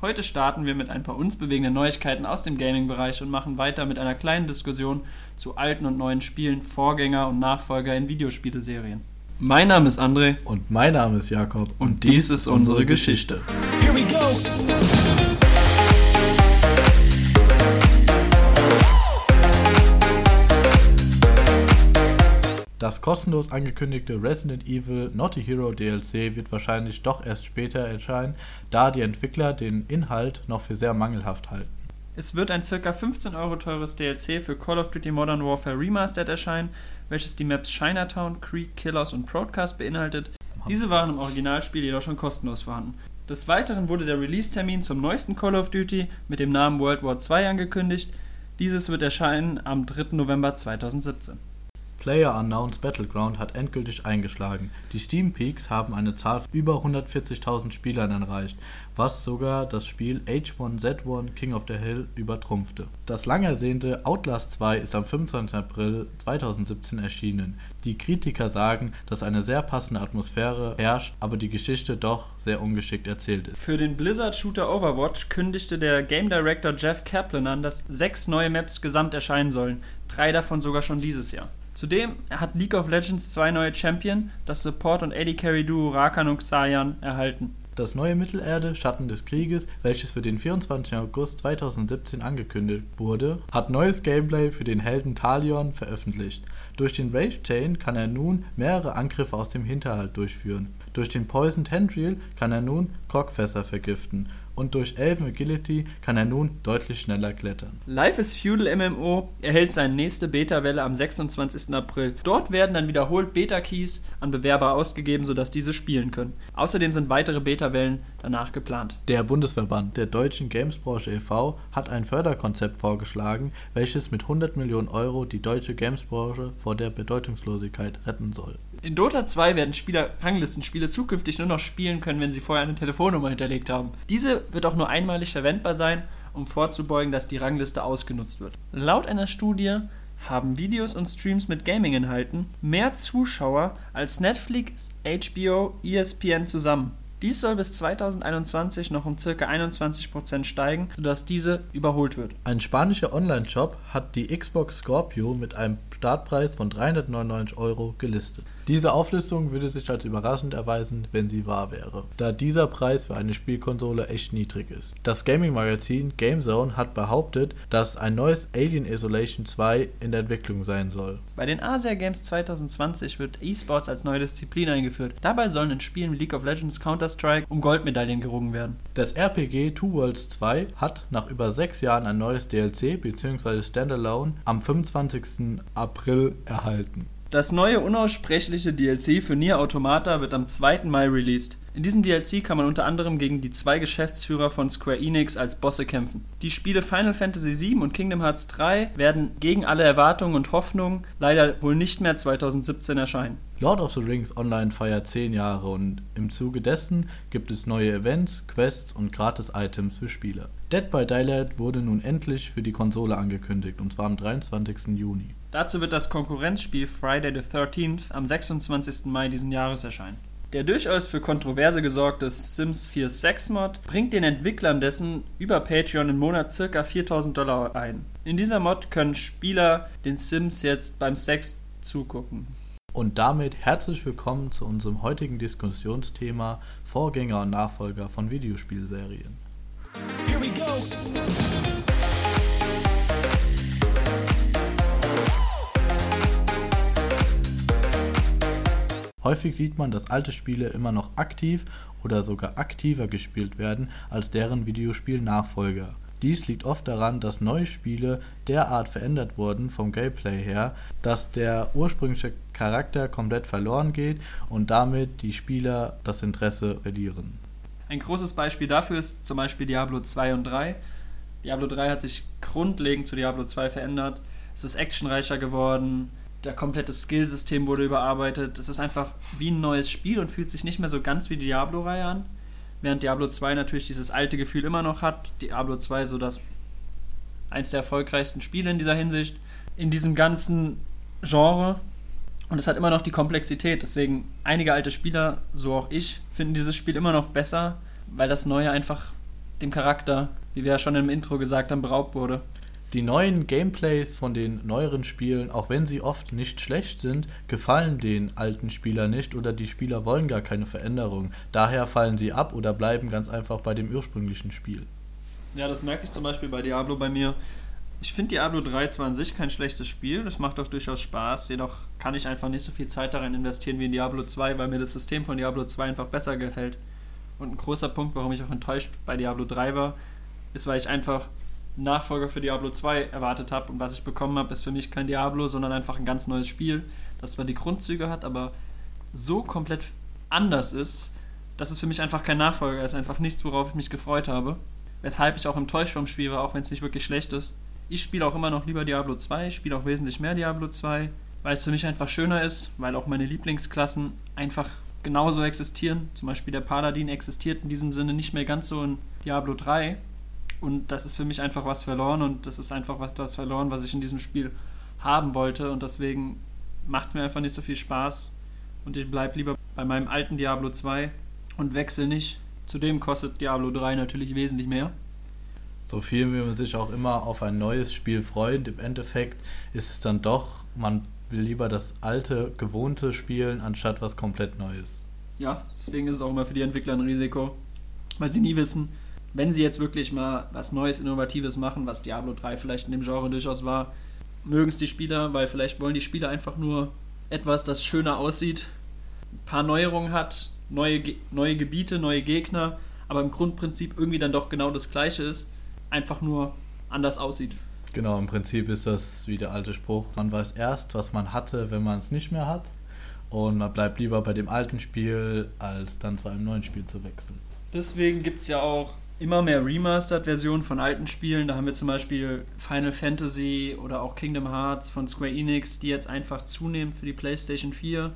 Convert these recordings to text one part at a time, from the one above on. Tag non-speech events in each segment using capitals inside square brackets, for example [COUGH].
Heute starten wir mit ein paar uns bewegenden Neuigkeiten aus dem Gaming-Bereich und machen weiter mit einer kleinen Diskussion zu alten und neuen Spielen, Vorgänger und Nachfolger in Videospieleserien. Mein Name ist André Und mein Name ist Jakob. und dies ist unsere Geschichte. Here we go. Das kostenlos angekündigte Resident Evil Naughty Hero DLC wird wahrscheinlich doch erst später erscheinen, da die Entwickler den Inhalt noch für sehr mangelhaft halten. Es wird ein ca. 15 Euro teures DLC für Call of Duty Modern Warfare Remastered erscheinen, welches die Maps Chinatown, Creek, Killers und Broadcast beinhaltet. Diese waren im Originalspiel jedoch schon kostenlos vorhanden. Des Weiteren wurde der Release-Termin zum neuesten Call of Duty mit dem Namen World War II angekündigt. Dieses wird erscheinen am 3. November 2017. Player Unknowns Battleground hat endgültig eingeschlagen. Die Steam Peaks haben eine Zahl von über 140.000 Spielern erreicht, was sogar das Spiel H1Z1 King of the Hill übertrumpfte. Das lang ersehnte Outlast 2 ist am 25. April 2017 erschienen. Die Kritiker sagen, dass eine sehr passende Atmosphäre herrscht, aber die Geschichte doch sehr ungeschickt erzählt ist. Für den Blizzard-Shooter Overwatch kündigte der Game Director Jeff Kaplan an, dass sechs neue Maps gesamt erscheinen sollen, drei davon sogar schon dieses Jahr. Zudem hat League of Legends zwei neue Champion, das Support- und AD-Carry-Duo Rakan und Xayah, erhalten. Das neue Mittelerde Schatten des Krieges, welches für den 24. August 2017 angekündigt wurde, hat neues Gameplay für den Helden Talion veröffentlicht. Durch den Rave Chain kann er nun mehrere Angriffe aus dem Hinterhalt durchführen. Durch den Poison Tendril kann er nun Krogfässer vergiften und durch Elven Agility kann er nun deutlich schneller klettern. Life is Feudal MMO erhält seine nächste Beta-Welle am 26. April. Dort werden dann wiederholt Beta-Keys an Bewerber ausgegeben, sodass diese spielen können. Außerdem sind weitere Beta-Wellen danach geplant. Der Bundesverband der deutschen Gamesbranche e.V. hat ein Förderkonzept vorgeschlagen, welches mit 100 Millionen Euro die deutsche Gamesbranche vor der Bedeutungslosigkeit retten soll. In Dota 2 werden Spieler Ranglistenspiele zukünftig nur noch spielen können, wenn sie vorher eine Telefonnummer hinterlegt haben. Diese wird auch nur einmalig verwendbar sein, um vorzubeugen, dass die Rangliste ausgenutzt wird. Laut einer Studie haben Videos und Streams mit Gaming-Inhalten mehr Zuschauer als Netflix, HBO, ESPN zusammen. Dies soll bis 2021 noch um ca. 21% steigen, sodass diese überholt wird. Ein spanischer Online-Shop hat die Xbox Scorpio mit einem Startpreis von 399 Euro gelistet. Diese Auflistung würde sich als überraschend erweisen, wenn sie wahr wäre, da dieser Preis für eine Spielkonsole echt niedrig ist. Das Gaming-Magazin GameZone hat behauptet, dass ein neues Alien Isolation 2 in der Entwicklung sein soll. Bei den Asia Games 2020 wird E-Sports als neue Disziplin eingeführt. Dabei sollen in Spielen wie League of Legends, Counter-Strike um Goldmedaillen gerungen werden. Das RPG Two Worlds 2 hat nach über sechs Jahren ein neues DLC bzw. Standalone am 25. April erhalten. Das neue unaussprechliche DLC für Nier Automata wird am 2. Mai released. In diesem DLC kann man unter anderem gegen die zwei Geschäftsführer von Square Enix als Bosse kämpfen. Die Spiele Final Fantasy VII und Kingdom Hearts 3 werden gegen alle Erwartungen und Hoffnungen leider wohl nicht mehr 2017 erscheinen. Lord of the Rings Online feiert 10 Jahre und im Zuge dessen gibt es neue Events, Quests und Gratis-Items für Spieler. Dead by Daylight wurde nun endlich für die Konsole angekündigt und zwar am 23. Juni. Dazu wird das Konkurrenzspiel Friday the 13th am 26. Mai diesen Jahres erscheinen. Der durchaus für Kontroverse gesorgte Sims 4 Sex Mod bringt den Entwicklern dessen über Patreon im Monat ca. 4000 Dollar ein. In dieser Mod können Spieler den Sims jetzt beim Sex zugucken. Und damit herzlich willkommen zu unserem heutigen Diskussionsthema Vorgänger und Nachfolger von Videospielserien. Here we go. Häufig sieht man, dass alte Spiele immer noch aktiv oder sogar aktiver gespielt werden als deren Videospiel-Nachfolger. Dies liegt oft daran, dass neue Spiele derart verändert wurden vom Gameplay her, dass der ursprüngliche Charakter komplett verloren geht und damit die Spieler das Interesse verlieren. Ein großes Beispiel dafür ist zum Beispiel Diablo 2 und 3. Diablo 3 hat sich grundlegend zu Diablo 2 verändert. Es ist actionreicher geworden, der komplette Skillsystem wurde überarbeitet. Es ist einfach wie ein neues Spiel und fühlt sich nicht mehr so ganz wie die Diablo-Reihe an. Während Diablo 2 natürlich dieses alte Gefühl immer noch hat. Diablo 2 so das eins der erfolgreichsten Spiele in dieser Hinsicht. In diesem ganzen Genre. Und es hat immer noch die Komplexität. Deswegen einige alte Spieler, so auch ich, finden dieses Spiel immer noch besser, weil das Neue einfach dem Charakter, wie wir ja schon im Intro gesagt haben, beraubt wurde. Die neuen Gameplays von den neueren Spielen, auch wenn sie oft nicht schlecht sind, gefallen den alten Spielern nicht oder die Spieler wollen gar keine Veränderung. Daher fallen sie ab oder bleiben ganz einfach bei dem ursprünglichen Spiel. Ja, das merke ich zum Beispiel bei Diablo bei mir. Ich finde Diablo 3 zwar an sich kein schlechtes Spiel, das macht auch durchaus Spaß, jedoch kann ich einfach nicht so viel Zeit darin investieren wie in Diablo 2, weil mir das System von Diablo 2 einfach besser gefällt. Und ein großer Punkt, warum ich auch enttäuscht bei Diablo 3 war, ist, weil ich einfach Nachfolger für Diablo 2 erwartet habe und was ich bekommen habe, ist für mich kein Diablo, sondern einfach ein ganz neues Spiel, das zwar die Grundzüge hat, aber so komplett anders ist, dass es für mich einfach kein Nachfolger ist, einfach nichts, worauf ich mich gefreut habe. Weshalb ich auch enttäuscht vom Spiel war, auch wenn es nicht wirklich schlecht ist. Ich spiele auch immer noch lieber Diablo 2, spiele auch wesentlich mehr Diablo 2, weil es für mich einfach schöner ist, weil auch meine Lieblingsklassen einfach genauso existieren. Zum Beispiel der Paladin existiert in diesem Sinne nicht mehr ganz so in Diablo 3 und das ist für mich einfach was verloren und das ist einfach was, was verloren, was ich in diesem Spiel haben wollte. Und deswegen macht es mir einfach nicht so viel Spaß. Und ich bleibe lieber bei meinem alten Diablo 2 und wechsle nicht. Zudem kostet Diablo 3 natürlich wesentlich mehr. So viel wie man sich auch immer auf ein neues Spiel freut, im Endeffekt ist es dann doch, man will lieber das alte, gewohnte spielen, anstatt was komplett Neues. Ja, deswegen ist es auch immer für die Entwickler ein Risiko, weil sie nie wissen, wenn sie jetzt wirklich mal was Neues, Innovatives machen, was Diablo 3 vielleicht in dem Genre durchaus war, mögen es die Spieler, weil vielleicht wollen die Spieler einfach nur etwas, das schöner aussieht, ein paar Neuerungen hat, neue, Ge- neue Gebiete, neue Gegner, aber im Grundprinzip irgendwie dann doch genau das gleiche ist, einfach nur anders aussieht. Genau, im Prinzip ist das wie der alte Spruch, man weiß erst, was man hatte, wenn man es nicht mehr hat. Und man bleibt lieber bei dem alten Spiel, als dann zu einem neuen Spiel zu wechseln. Deswegen gibt es ja auch immer mehr Remastered-Versionen von alten Spielen. Da haben wir zum Beispiel Final Fantasy oder auch Kingdom Hearts von Square Enix, die jetzt einfach zunehmend für die PlayStation 4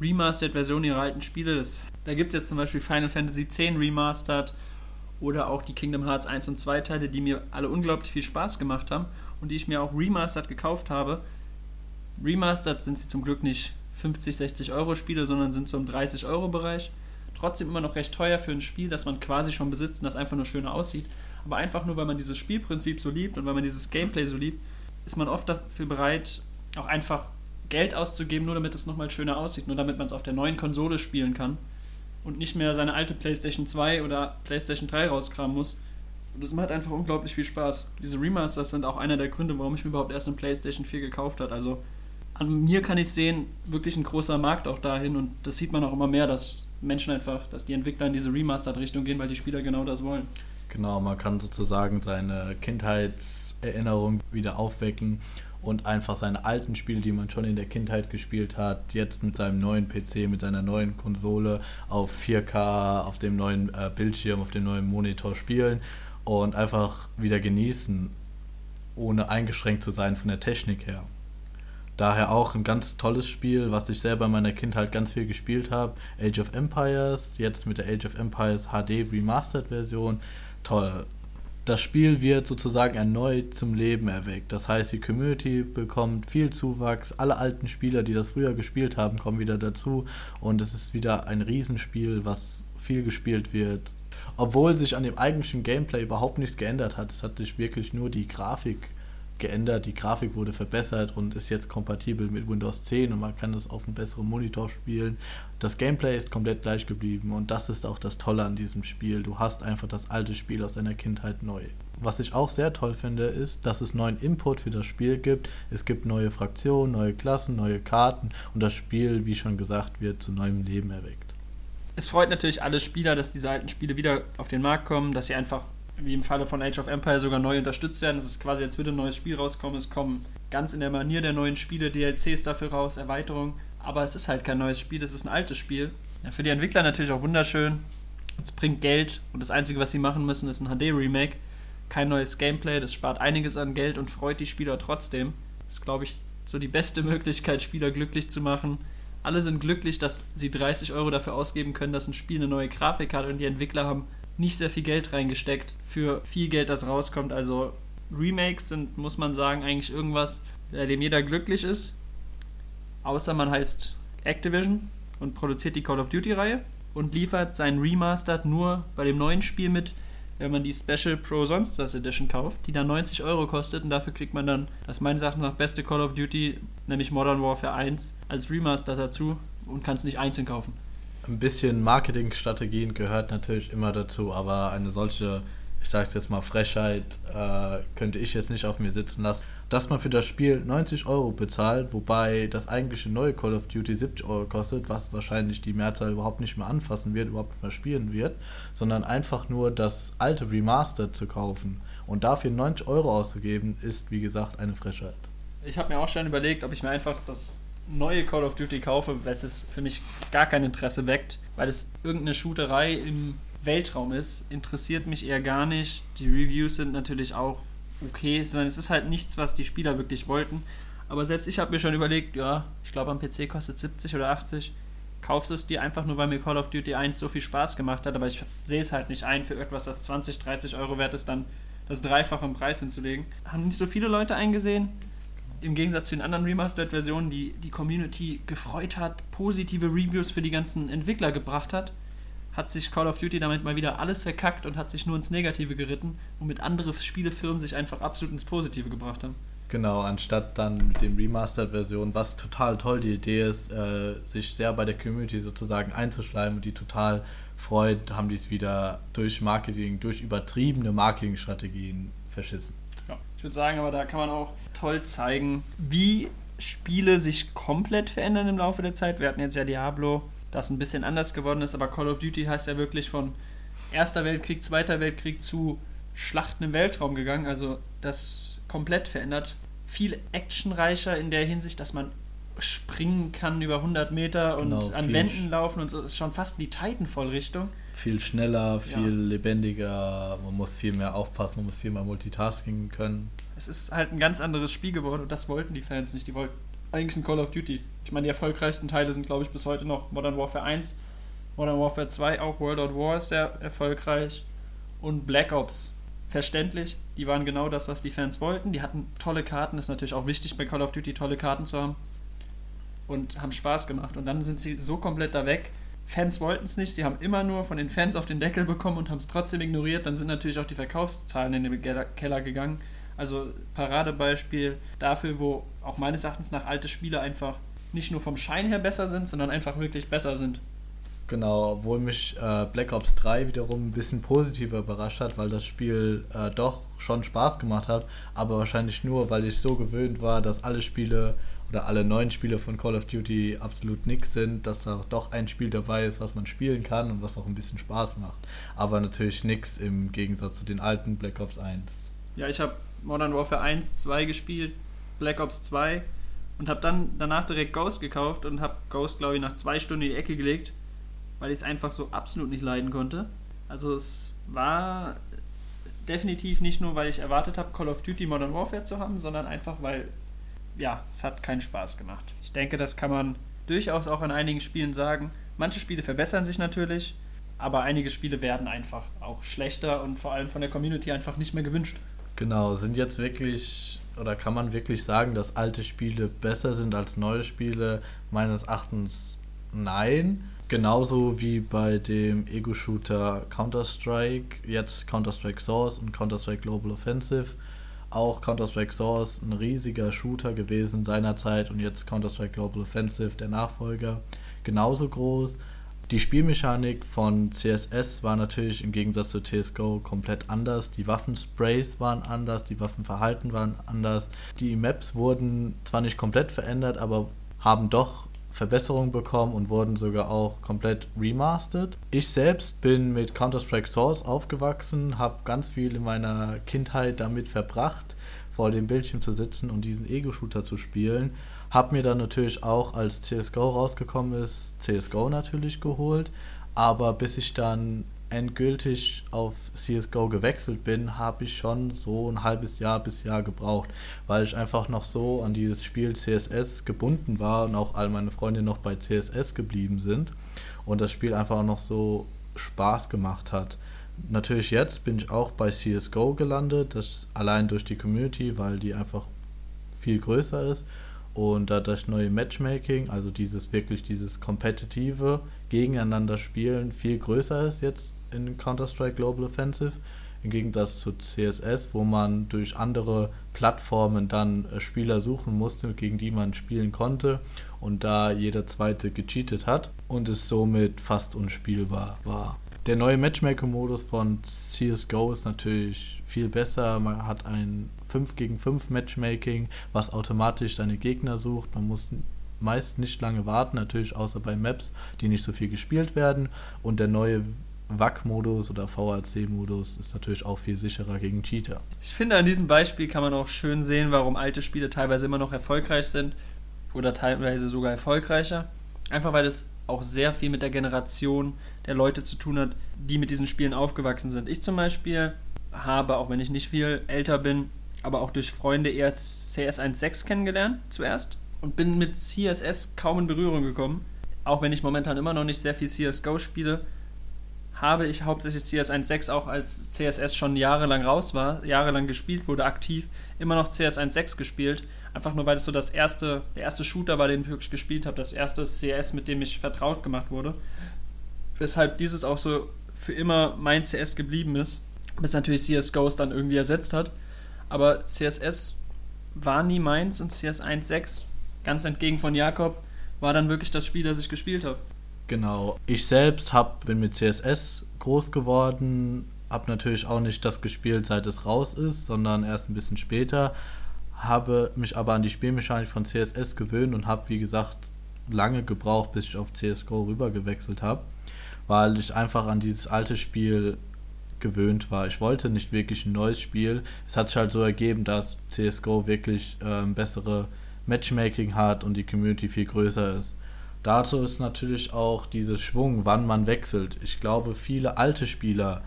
Remastered-Versionen ihrer alten Spiele. Das, da gibt es jetzt zum Beispiel Final Fantasy X Remastered oder auch die Kingdom Hearts 1 und 2 Teile, die mir alle unglaublich viel Spaß gemacht haben und die ich mir auch Remastered gekauft habe. Remastered sind sie zum Glück nicht 50, 60 Euro Spiele, sondern sind so im 30 Euro Bereich. Trotzdem immer noch recht teuer für ein Spiel, das man quasi schon besitzt und das einfach nur schöner aussieht. Aber einfach nur, weil man dieses Spielprinzip so liebt und weil man dieses Gameplay so liebt, ist man oft dafür bereit, auch einfach Geld auszugeben, nur damit es nochmal schöner aussieht, nur damit man es auf der neuen Konsole spielen kann und nicht mehr seine alte PlayStation 2 oder PlayStation 3 rauskramen muss. Und das macht einfach unglaublich viel Spaß. Diese Remasters sind auch einer der Gründe, warum ich mir überhaupt erst eine PlayStation 4 gekauft habe. Also an mir kann ich sehen, wirklich ein großer Markt auch dahin und das sieht man auch immer mehr, dass Menschen einfach, dass die Entwickler in diese Remastered-Richtung gehen, weil die Spieler genau das wollen. Genau, man kann sozusagen seine Kindheitserinnerung wieder aufwecken und einfach seine alten Spiele, die man schon in der Kindheit gespielt hat, jetzt mit seinem neuen PC, mit seiner neuen Konsole auf 4K, auf dem neuen äh, Bildschirm, auf dem neuen Monitor spielen und einfach wieder genießen, ohne eingeschränkt zu sein von der Technik her. Daher auch ein ganz tolles Spiel, was ich selber in meiner Kindheit ganz viel gespielt habe. Age of Empires, jetzt mit der Age of Empires HD Remastered Version. Toll. Das Spiel wird sozusagen erneut zum Leben erweckt. Das heißt, die Community bekommt viel Zuwachs. Alle alten Spieler, die das früher gespielt haben, kommen wieder dazu. Und es ist wieder ein Riesenspiel, was viel gespielt wird. Obwohl sich an dem eigentlichen Gameplay überhaupt nichts geändert hat. Es hat sich wirklich nur die Grafik geändert. Die Grafik wurde verbessert und ist jetzt kompatibel mit Windows 10 und man kann es auf einem besseren Monitor spielen. Das Gameplay ist komplett gleich geblieben und das ist auch das Tolle an diesem Spiel. Du hast einfach das alte Spiel aus deiner Kindheit neu. Was ich auch sehr toll finde, ist, dass es neuen Input für das Spiel gibt. Es gibt neue Fraktionen, neue Klassen, neue Karten und das Spiel, wie schon gesagt, wird zu neuem Leben erweckt. Es freut natürlich alle Spieler, dass diese alten Spiele wieder auf den Markt kommen, dass sie einfach, wie im Falle von Age of Empire, sogar neu unterstützt werden. Es ist quasi, als würde ein neues Spiel rauskommen. Es kommen ganz in der Manier der neuen Spiele DLCs dafür raus, Erweiterungen. Aber es ist halt kein neues Spiel, es ist ein altes Spiel. Ja, für die Entwickler natürlich auch wunderschön. Es bringt Geld und das Einzige, was sie machen müssen, ist ein HD-Remake. Kein neues Gameplay, das spart einiges an Geld und freut die Spieler trotzdem. Das ist, glaube ich, so die beste [LAUGHS] Möglichkeit, Spieler glücklich zu machen. Alle sind glücklich, dass sie 30 Euro dafür ausgeben können, dass ein Spiel eine neue Grafik hat und die Entwickler haben nicht sehr viel Geld reingesteckt für viel Geld, das rauskommt. Also Remakes sind, muss man sagen, eigentlich irgendwas, bei dem jeder glücklich ist. Außer man heißt Activision und produziert die Call of Duty-Reihe und liefert sein Remastered nur bei dem neuen Spiel mit, wenn man die Special Pro sonst was Edition kauft, die dann 90 Euro kostet und dafür kriegt man dann das meines Erachtens nach beste Call of Duty, nämlich Modern Warfare 1, als Remaster dazu und kann es nicht einzeln kaufen. Ein bisschen Marketingstrategien gehört natürlich immer dazu, aber eine solche, ich sag's jetzt mal, Frechheit äh, könnte ich jetzt nicht auf mir sitzen lassen. Dass man für das Spiel 90 Euro bezahlt, wobei das eigentliche neue Call of Duty 70 Euro kostet, was wahrscheinlich die Mehrzahl überhaupt nicht mehr anfassen wird, überhaupt nicht mehr spielen wird, sondern einfach nur das alte Remastered zu kaufen und dafür 90 Euro auszugeben, ist wie gesagt eine Frechheit. Ich habe mir auch schon überlegt, ob ich mir einfach das neue Call of Duty kaufe, weil es für mich gar kein Interesse weckt, weil es irgendeine Shooterei im Weltraum ist, interessiert mich eher gar nicht. Die Reviews sind natürlich auch okay, sondern es ist halt nichts, was die Spieler wirklich wollten. Aber selbst ich habe mir schon überlegt, ja, ich glaube am PC kostet 70 oder 80. Kaufst es dir einfach nur, weil mir Call of Duty 1 so viel Spaß gemacht hat, aber ich sehe es halt nicht ein, für etwas, das 20, 30 Euro wert ist, dann das Dreifache im Preis hinzulegen. Haben nicht so viele Leute eingesehen. Im Gegensatz zu den anderen Remastered-Versionen, die die Community gefreut hat, positive Reviews für die ganzen Entwickler gebracht hat, hat sich Call of Duty damit mal wieder alles verkackt und hat sich nur ins Negative geritten, womit andere Spielefirmen sich einfach absolut ins Positive gebracht haben. Genau, anstatt dann mit dem Remastered-Version, was total toll die Idee ist, äh, sich sehr bei der Community sozusagen einzuschleimen und die total freut, haben die es wieder durch Marketing, durch übertriebene Marketingstrategien verschissen. Ich würde sagen, aber da kann man auch toll zeigen, wie Spiele sich komplett verändern im Laufe der Zeit. Wir hatten jetzt ja Diablo, das ein bisschen anders geworden ist, aber Call of Duty heißt ja wirklich von Erster Weltkrieg, Zweiter Weltkrieg zu Schlachten im Weltraum gegangen. Also das komplett verändert. Viel actionreicher in der Hinsicht, dass man springen kann über 100 Meter und Genau, an Wänden laufen und so. ist schon fast in die Titanfall-Richtung. Viel schneller, viel Ja. lebendiger, man muss viel mehr aufpassen, man muss viel mehr Multitasking können. Es ist halt ein ganz anderes Spiel geworden und das wollten die Fans nicht. Die wollten eigentlich ein Call of Duty. Ich meine, die erfolgreichsten Teile sind, glaube ich, bis heute noch Modern Warfare 1, Modern Warfare 2, auch World at War ist sehr erfolgreich und Black Ops. Verständlich, die waren genau das, was die Fans wollten. Die hatten tolle Karten, ist natürlich auch wichtig bei Call of Duty, tolle Karten zu haben. Und haben Spaß gemacht. Und dann sind sie so komplett da weg. Fans wollten es nicht, sie haben immer nur von den Fans auf den Deckel bekommen und haben es trotzdem ignoriert. Dann sind natürlich auch die Verkaufszahlen in den Keller- gegangen. Also Paradebeispiel dafür, wo auch meines Erachtens nach alte Spiele einfach nicht nur vom Schein her besser sind, sondern einfach wirklich besser sind. Genau, obwohl mich äh, Black Ops 3 wiederum ein bisschen positiver überrascht hat, weil das Spiel äh, doch schon Spaß gemacht hat, aber wahrscheinlich nur, weil ich so gewöhnt war, dass alle Spiele oder alle neuen Spiele von Call of Duty absolut nix sind, dass da doch ein Spiel dabei ist, was man spielen kann und was auch ein bisschen Spaß macht. Aber natürlich nix im Gegensatz zu den alten Black Ops 1. Ja, ich habe Modern Warfare 1, 2 gespielt, Black Ops 2 und habe dann danach direkt Ghost gekauft und habe Ghost, glaube ich, nach zwei Stunden in die Ecke gelegt, weil ich es einfach so absolut nicht leiden konnte. Also es war definitiv nicht nur, weil ich erwartet habe, Call of Duty Modern Warfare zu haben, sondern einfach, weil, ja, es hat keinen Spaß gemacht. Ich denke, das kann man durchaus auch an einigen Spielen sagen. Manche Spiele verbessern sich natürlich, aber einige Spiele werden einfach auch schlechter und vor allem von der Community einfach nicht mehr gewünscht. Genau, sind jetzt wirklich, oder kann man wirklich sagen, dass alte Spiele besser sind als neue Spiele? Meines Erachtens nein. Genauso wie bei dem Ego-Shooter Counter-Strike, jetzt Counter-Strike Source und Counter-Strike Global Offensive. Auch Counter-Strike Source ein riesiger Shooter gewesen seinerzeit und jetzt Counter-Strike Global Offensive, der Nachfolger, genauso groß. Die Spielmechanik von CSS war natürlich im Gegensatz zu CSGO komplett anders. Die Waffensprays waren anders, die Waffenverhalten waren anders. Die Maps wurden zwar nicht komplett verändert, aber haben doch Verbesserungen bekommen und wurden sogar auch komplett remastered. Ich selbst bin mit Counter-Strike Source aufgewachsen, habe ganz viel in meiner Kindheit damit verbracht, vor dem Bildschirm zu sitzen und diesen Ego-Shooter zu spielen. Hab mir dann natürlich auch, als CSGO rausgekommen ist, CSGO natürlich geholt. Aber bis ich dann endgültig auf CSGO gewechselt bin, habe ich schon so ein halbes Jahr bis Jahr gebraucht, weil ich einfach noch so an dieses Spiel CSS gebunden war und auch all meine Freunde noch bei CSS geblieben sind und das Spiel einfach noch so Spaß gemacht hat. Natürlich jetzt bin ich auch bei CSGO gelandet, das allein durch die Community, weil die einfach viel größer ist und da das neue Matchmaking, also dieses wirklich dieses kompetitive gegeneinander spielen viel größer ist jetzt in Counter-Strike Global Offensive. Im Gegensatz zu CSS, wo man durch andere Plattformen dann äh, Spieler suchen musste, gegen die man spielen konnte und da jeder zweite gecheatet hat und es somit fast unspielbar war. Der neue Matchmaker-Modus von CSGO ist natürlich viel besser. Man hat ein 5 gegen 5 Matchmaking, was automatisch seine Gegner sucht. Man muss meist nicht lange warten, natürlich außer bei Maps, die nicht so viel gespielt werden. Und der neue WAC-Modus oder VAC-Modus ist natürlich auch viel sicherer gegen Cheater. Ich finde, an diesem Beispiel kann man auch schön sehen, warum alte Spiele teilweise immer noch erfolgreich sind oder teilweise sogar erfolgreicher. Einfach weil es auch sehr viel mit der Generation der Leute zu tun hat, die mit diesen Spielen aufgewachsen sind. Ich zum Beispiel habe, auch wenn ich nicht viel älter bin, aber auch durch Freunde eher CS 1.6 kennengelernt zuerst und bin mit CSS kaum in Berührung gekommen. Auch wenn ich momentan immer noch nicht sehr viel CSGO spiele, habe ich hauptsächlich CS 1.6 auch als CSS schon jahrelang raus war, jahrelang gespielt wurde, aktiv, immer noch CS 1.6 gespielt. Einfach nur, weil es so das erste, der erste Shooter war, den ich wirklich gespielt habe, das erste CS, mit dem ich vertraut gemacht wurde. Weshalb dieses auch so für immer mein CS geblieben ist, bis natürlich CSGO es dann irgendwie ersetzt hat. Aber CSS war nie meins und CS 1.6, ganz entgegen von Jakob, war dann wirklich das Spiel, das ich gespielt habe. Genau. Ich selbst hab, bin mit CSS groß geworden, habe natürlich auch nicht das gespielt, seit es raus ist, sondern erst ein bisschen später. Habe mich aber an die Spielmechanik von CSS gewöhnt und habe, wie gesagt, lange gebraucht, bis ich auf CSGO rüber gewechselt habe, weil ich einfach an dieses alte Spiel gewöhnt war. Ich wollte nicht wirklich ein neues Spiel. Es hat sich halt so ergeben, dass CSGO wirklich ähm, bessere Matchmaking hat und die Community viel größer ist. Dazu ist natürlich auch dieses Schwung, wann man wechselt. Ich glaube, viele alte Spieler,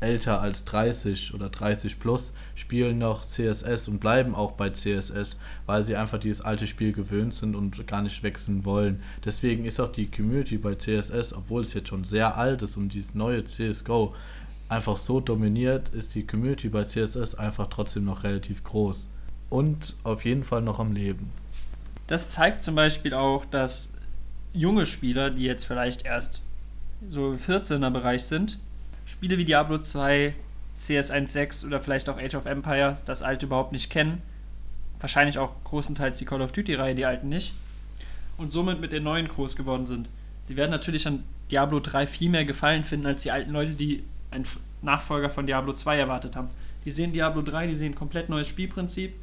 älter als 30 oder 30 plus, spielen noch CSS und bleiben auch bei CSS, weil sie einfach dieses alte Spiel gewöhnt sind und gar nicht wechseln wollen. Deswegen ist auch die Community bei CSS, obwohl es jetzt schon sehr alt ist und dieses neue CSGO einfach so dominiert, ist die Community bei CSS einfach trotzdem noch relativ groß. Und auf jeden Fall noch am Leben. Das zeigt zum Beispiel auch, dass junge Spieler, die jetzt vielleicht erst so im 14er Bereich sind, Spiele wie Diablo 2, CS 1.6 oder vielleicht auch Age of Empires, das alte überhaupt nicht kennen. Wahrscheinlich auch großenteils die Call of Duty-Reihe, die alten nicht. Und somit mit den neuen groß geworden sind. Die werden natürlich an Diablo 3 viel mehr Gefallen finden als die alten Leute, die einen Nachfolger von Diablo 2 erwartet haben. Die sehen Diablo 3, die sehen ein komplett neues Spielprinzip.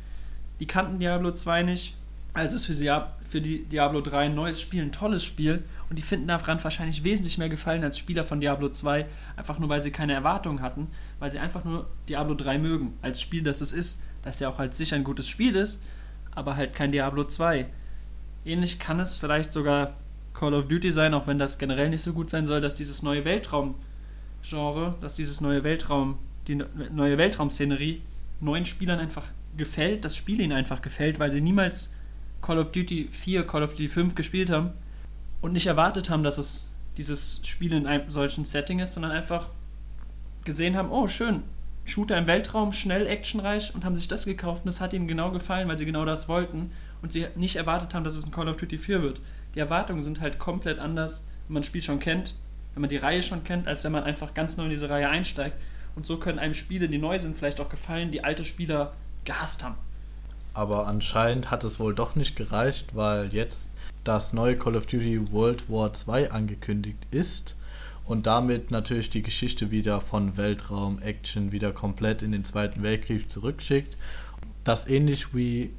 Die kannten Diablo 2 nicht. Also ist für, sie, für die Diablo 3 ein neues Spiel, ein tolles Spiel. Und die finden daran wahrscheinlich wesentlich mehr Gefallen als Spieler von Diablo 2, einfach nur weil sie keine Erwartungen hatten, weil sie einfach nur Diablo 3 mögen, als Spiel, das es ist. Das ja auch halt sicher ein gutes Spiel ist, aber halt kein Diablo 2. Ähnlich kann es vielleicht sogar Call of Duty sein, auch wenn das generell nicht so gut sein soll, dass dieses neue Weltraum-Genre, dass dieses neue Weltraum, die neue Weltraum-Szenerie neuen Spielern einfach gefällt, das Spiel ihnen einfach gefällt, weil sie niemals Call of Duty 4, Call of Duty 5 gespielt haben und nicht erwartet haben, dass es dieses Spiel in einem solchen Setting ist, sondern einfach gesehen haben, oh schön, Shooter im Weltraum, schnell, actionreich und haben sich das gekauft und es hat ihnen genau gefallen, weil sie genau das wollten und sie nicht erwartet haben, dass es ein Call of Duty 4 wird. Die Erwartungen sind halt komplett anders, wenn man das Spiel schon kennt, wenn man die Reihe schon kennt, als wenn man einfach ganz neu in diese Reihe einsteigt. Und so können einem Spiele, die neu sind, vielleicht auch gefallen, die alte Spieler gehasst haben. Aber anscheinend hat es wohl doch nicht gereicht, weil jetzt das neue Call of Duty World War II angekündigt ist und damit natürlich die Geschichte wieder von Weltraum, Action wieder komplett in den Zweiten Weltkrieg zurückschickt. Das ähnlich wie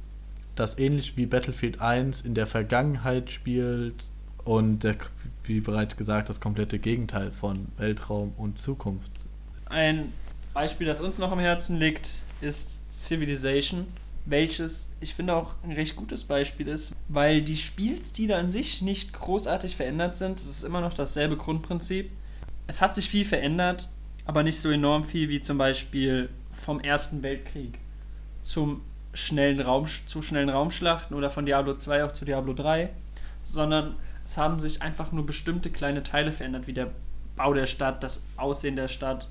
das ähnlich wie Battlefield 1 in der Vergangenheit spielt und der, wie bereits gesagt das komplette Gegenteil von Weltraum und Zukunft. Ein Beispiel, das uns noch am Herzen liegt, ist Civilization welches ich finde auch ein recht gutes Beispiel ist, weil die Spielstile an sich nicht großartig verändert sind. Es ist immer noch dasselbe Grundprinzip. Es hat sich viel verändert, aber nicht so enorm viel wie zum Beispiel vom Ersten Weltkrieg zum schnellen Raum, zu schnellen Raumschlachten oder von Diablo 2 auch zu Diablo 3, sondern es haben sich einfach nur bestimmte kleine Teile verändert, wie der Bau der Stadt, das Aussehen der Stadt,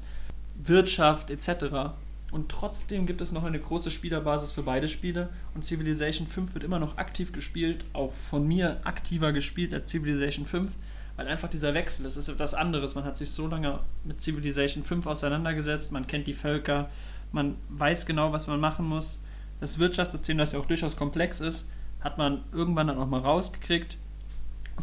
Wirtschaft etc. Und trotzdem gibt es noch eine große Spielerbasis für beide Spiele. Und Civilization 5 wird immer noch aktiv gespielt, auch von mir aktiver gespielt als Civilization 5, weil einfach dieser Wechsel, das ist etwas anderes. Man hat sich so lange mit Civilization 5 auseinandergesetzt, man kennt die Völker, man weiß genau, was man machen muss. Das Wirtschaftssystem, das ja auch durchaus komplex ist, hat man irgendwann dann auch mal rausgekriegt.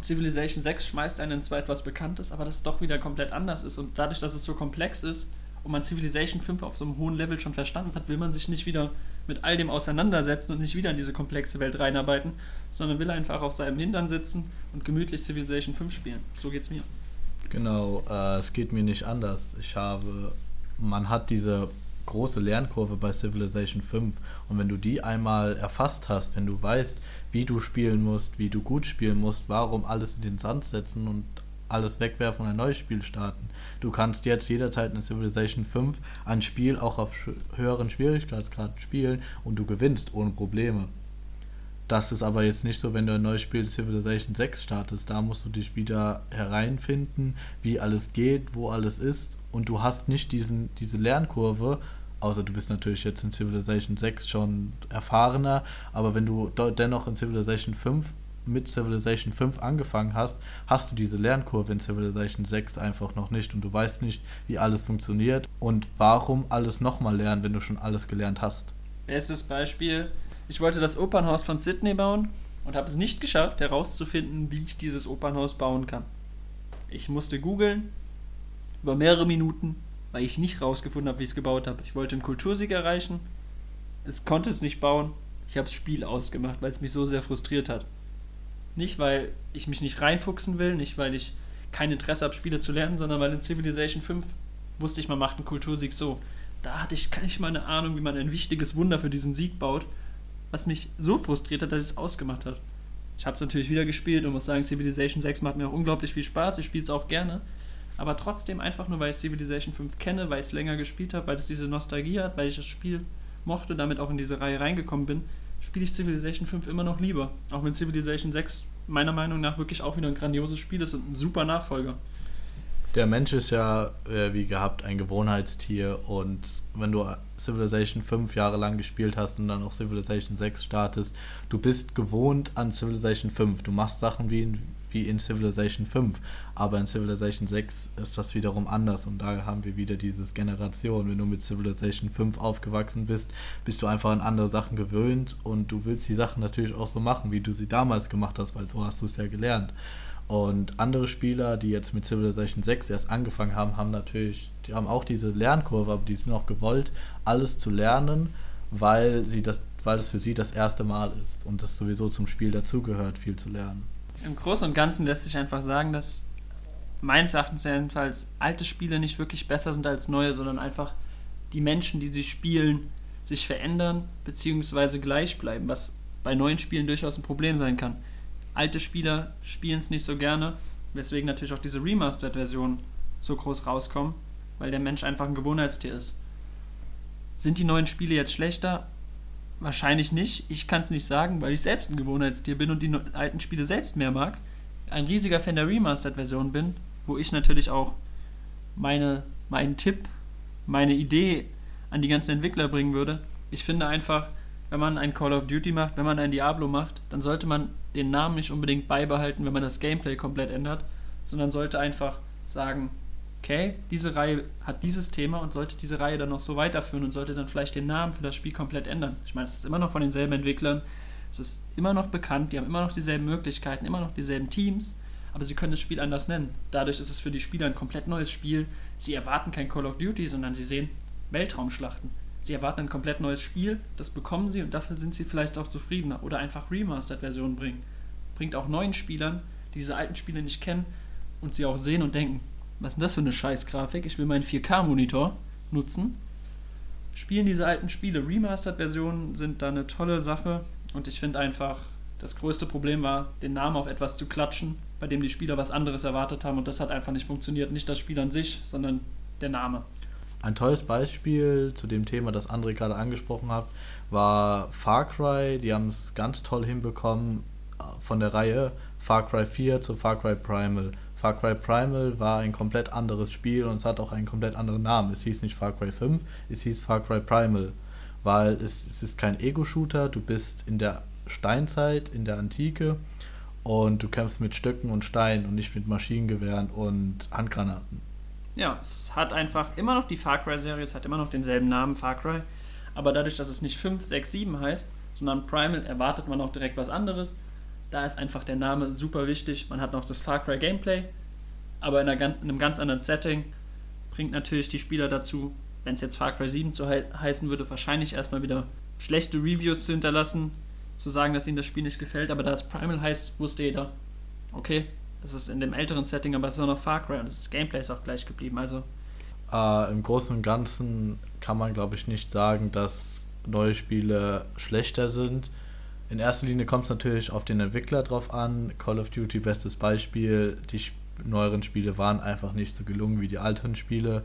Civilization 6 schmeißt einen in zwar etwas Bekanntes, aber das doch wieder komplett anders ist. Und dadurch, dass es so komplex ist und man Civilization 5 auf so einem hohen Level schon verstanden hat, will man sich nicht wieder mit all dem auseinandersetzen und nicht wieder in diese komplexe Welt reinarbeiten, sondern will einfach auf seinem Hintern sitzen und gemütlich Civilization 5 spielen. So geht's mir. Genau, äh, es geht mir nicht anders. Ich habe, man hat diese große Lernkurve bei Civilization 5 und wenn du die einmal erfasst hast, wenn du weißt, wie du spielen musst, wie du gut spielen musst, warum alles in den Sand setzen und alles wegwerfen und ein neues Spiel starten. Du kannst jetzt jederzeit in Civilization 5 ein Spiel auch auf höheren Schwierigkeitsgraden spielen und du gewinnst ohne Probleme. Das ist aber jetzt nicht so, wenn du ein neues Spiel Civilization 6 startest. Da musst du dich wieder hereinfinden, wie alles geht, wo alles ist. Und du hast nicht diesen, diese Lernkurve, außer du bist natürlich jetzt in Civilization 6 schon erfahrener, aber wenn du dennoch in Civilization 5 mit Civilization 5 angefangen hast, hast du diese Lernkurve in Civilization 6 einfach noch nicht und du weißt nicht, wie alles funktioniert und warum alles nochmal lernen, wenn du schon alles gelernt hast. Bestes Beispiel, ich wollte das Opernhaus von Sydney bauen und habe es nicht geschafft, herauszufinden, wie ich dieses Opernhaus bauen kann. Ich musste googeln über mehrere Minuten, weil ich nicht rausgefunden habe, wie ich es gebaut habe. Ich wollte einen Kultursieg erreichen, es konnte es nicht bauen. Ich habe das Spiel ausgemacht, weil es mich so sehr frustriert hat. Nicht, weil ich mich nicht reinfuchsen will, nicht, weil ich kein Interesse habe, Spiele zu lernen, sondern weil in Civilization 5 wusste ich, man macht einen Kultursieg so. Da hatte ich gar nicht mal eine Ahnung, wie man ein wichtiges Wunder für diesen Sieg baut, was mich so frustriert hat, dass ich es ausgemacht habe. Ich habe es natürlich wieder gespielt und muss sagen, Civilization 6 macht mir auch unglaublich viel Spaß. Ich spiele es auch gerne. Aber trotzdem einfach nur, weil ich Civilization 5 kenne, weil ich es länger gespielt habe, weil es diese Nostalgie hat, weil ich das Spiel mochte, damit auch in diese Reihe reingekommen bin, spiele ich Civilization 5 immer noch lieber. Auch wenn Civilization 6 meiner Meinung nach wirklich auch wieder ein grandioses Spiel ist und ein super Nachfolger. Der Mensch ist ja, äh, wie gehabt, ein Gewohnheitstier und wenn du Civilization 5 Jahre lang gespielt hast und dann auch Civilization 6 startest, du bist gewohnt an Civilization 5. Du machst Sachen wie in, wie in Civilization 5, aber in Civilization 6 ist das wiederum anders und da haben wir wieder dieses Generation. Wenn du mit Civilization 5 aufgewachsen bist, bist du einfach an andere Sachen gewöhnt und du willst die Sachen natürlich auch so machen, wie du sie damals gemacht hast, weil so hast du es ja gelernt. Und andere Spieler, die jetzt mit Civilization 6 erst angefangen haben, haben natürlich, die haben auch diese Lernkurve, aber die sind auch gewollt, alles zu lernen, weil sie das, weil es für sie das erste Mal ist und das sowieso zum Spiel dazugehört, viel zu lernen. Im Großen und Ganzen lässt sich einfach sagen, dass meines Erachtens jedenfalls alte Spiele nicht wirklich besser sind als neue, sondern einfach die Menschen, die sie spielen, sich verändern bzw. gleich bleiben, was bei neuen Spielen durchaus ein Problem sein kann. Alte Spieler spielen es nicht so gerne, weswegen natürlich auch diese Remastered-Versionen so groß rauskommen, weil der Mensch einfach ein Gewohnheitstier ist. Sind die neuen Spiele jetzt schlechter? Wahrscheinlich nicht. Ich kann es nicht sagen, weil ich selbst ein Gewohnheitstier bin und die alten Spiele selbst mehr mag. Ein riesiger Fan der Remastered-Version bin, wo ich natürlich auch meine, meinen Tipp, meine Idee an die ganzen Entwickler bringen würde. Ich finde einfach, wenn man ein Call of Duty macht, wenn man ein Diablo macht, dann sollte man den Namen nicht unbedingt beibehalten, wenn man das Gameplay komplett ändert, sondern sollte einfach sagen, okay, diese Reihe hat dieses Thema und sollte diese Reihe dann noch so weiterführen und sollte dann vielleicht den Namen für das Spiel komplett ändern. Ich meine, es ist immer noch von denselben Entwicklern, es ist immer noch bekannt, die haben immer noch dieselben Möglichkeiten, immer noch dieselben Teams, aber sie können das Spiel anders nennen. Dadurch ist es für die Spieler ein komplett neues Spiel. Sie erwarten kein Call of Duty, sondern sie sehen Weltraumschlachten. Sie erwarten ein komplett neues Spiel, das bekommen sie und dafür sind sie vielleicht auch zufriedener. Oder einfach Remastered-Versionen bringen. Bringt auch neuen Spielern, die diese alten Spiele nicht kennen und sie auch sehen und denken, was ist denn das für eine Scheißgrafik? Ich will meinen 4K-Monitor nutzen. Spielen diese alten Spiele. Remastered-Versionen sind da eine tolle Sache und ich finde einfach, das größte Problem war, den Namen auf etwas zu klatschen, bei dem die Spieler was anderes erwartet haben und das hat einfach nicht funktioniert. Nicht das Spiel an sich, sondern der Name. Ein tolles Beispiel zu dem Thema, das André gerade angesprochen hat, war Far Cry. Die haben es ganz toll hinbekommen äh, von der Reihe Far Cry 4 zu Far Cry Primal. Far Cry Primal war ein komplett anderes Spiel und es hat auch einen komplett anderen Namen. Es hieß nicht Far Cry 5, es hieß Far Cry Primal, weil es, es ist kein Ego-Shooter, du bist in der Steinzeit, in der Antike und du kämpfst mit Stöcken und Steinen und nicht mit Maschinengewehren und Handgranaten. Ja, es hat einfach immer noch die Far Cry-Serie, es hat immer noch denselben Namen, Far Cry. Aber dadurch, dass es nicht 5, 6, 7 heißt, sondern Primal, erwartet man auch direkt was anderes. Da ist einfach der Name super wichtig. Man hat noch das Far Cry Gameplay, aber in, ganz, in einem ganz anderen Setting. Bringt natürlich die Spieler dazu, wenn es jetzt Far Cry 7 zu hei heißen würde, wahrscheinlich erstmal wieder schlechte Reviews zu hinterlassen, zu sagen, dass ihnen das Spiel nicht gefällt. Aber da es Primal heißt, wusste jeder, okay, das ist in dem älteren Setting, aber es ist noch Far Cry und das Gameplay ist auch gleich geblieben. Also Äh, Im Großen und Ganzen kann man, glaube ich, nicht sagen, dass neue Spiele schlechter sind. In erster Linie kommt es natürlich auf den Entwickler drauf an. Call of Duty, bestes Beispiel. Die neueren Spiele waren einfach nicht so gelungen wie die alten Spiele.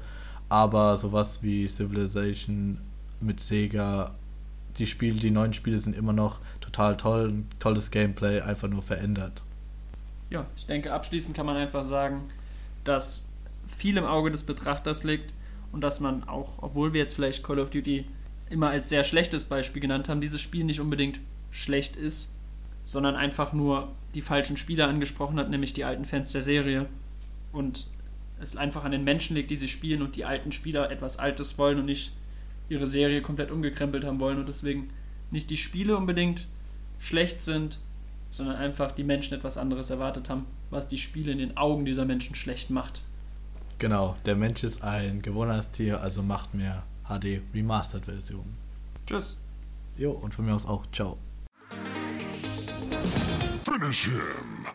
Aber sowas wie Civilization mit Sega, die Spiele, die neuen Spiele sind immer noch total toll. Ein tolles Gameplay, einfach nur verändert. ja, ich denke, abschließend kann man einfach sagen, dass viel im Auge des Betrachters liegt und dass man auch, obwohl wir jetzt vielleicht Call of Duty immer als sehr schlechtes Beispiel genannt haben, dieses Spiel nicht unbedingt schlecht ist, sondern einfach nur die falschen Spieler angesprochen hat, nämlich die alten Fans der Serie. Und es einfach an den Menschen liegt, die sie spielen und die alten Spieler etwas Altes wollen und nicht ihre Serie komplett umgekrempelt haben wollen und deswegen nicht die Spiele unbedingt schlecht sind, sondern einfach die Menschen etwas anderes erwartet haben, was die Spiele in den Augen dieser Menschen schlecht macht. Genau, der Mensch ist ein Gewohnheitstier, also macht mehr HD Remastered Version. Tschüss. Jo, und von mir aus auch ciao. Finish him.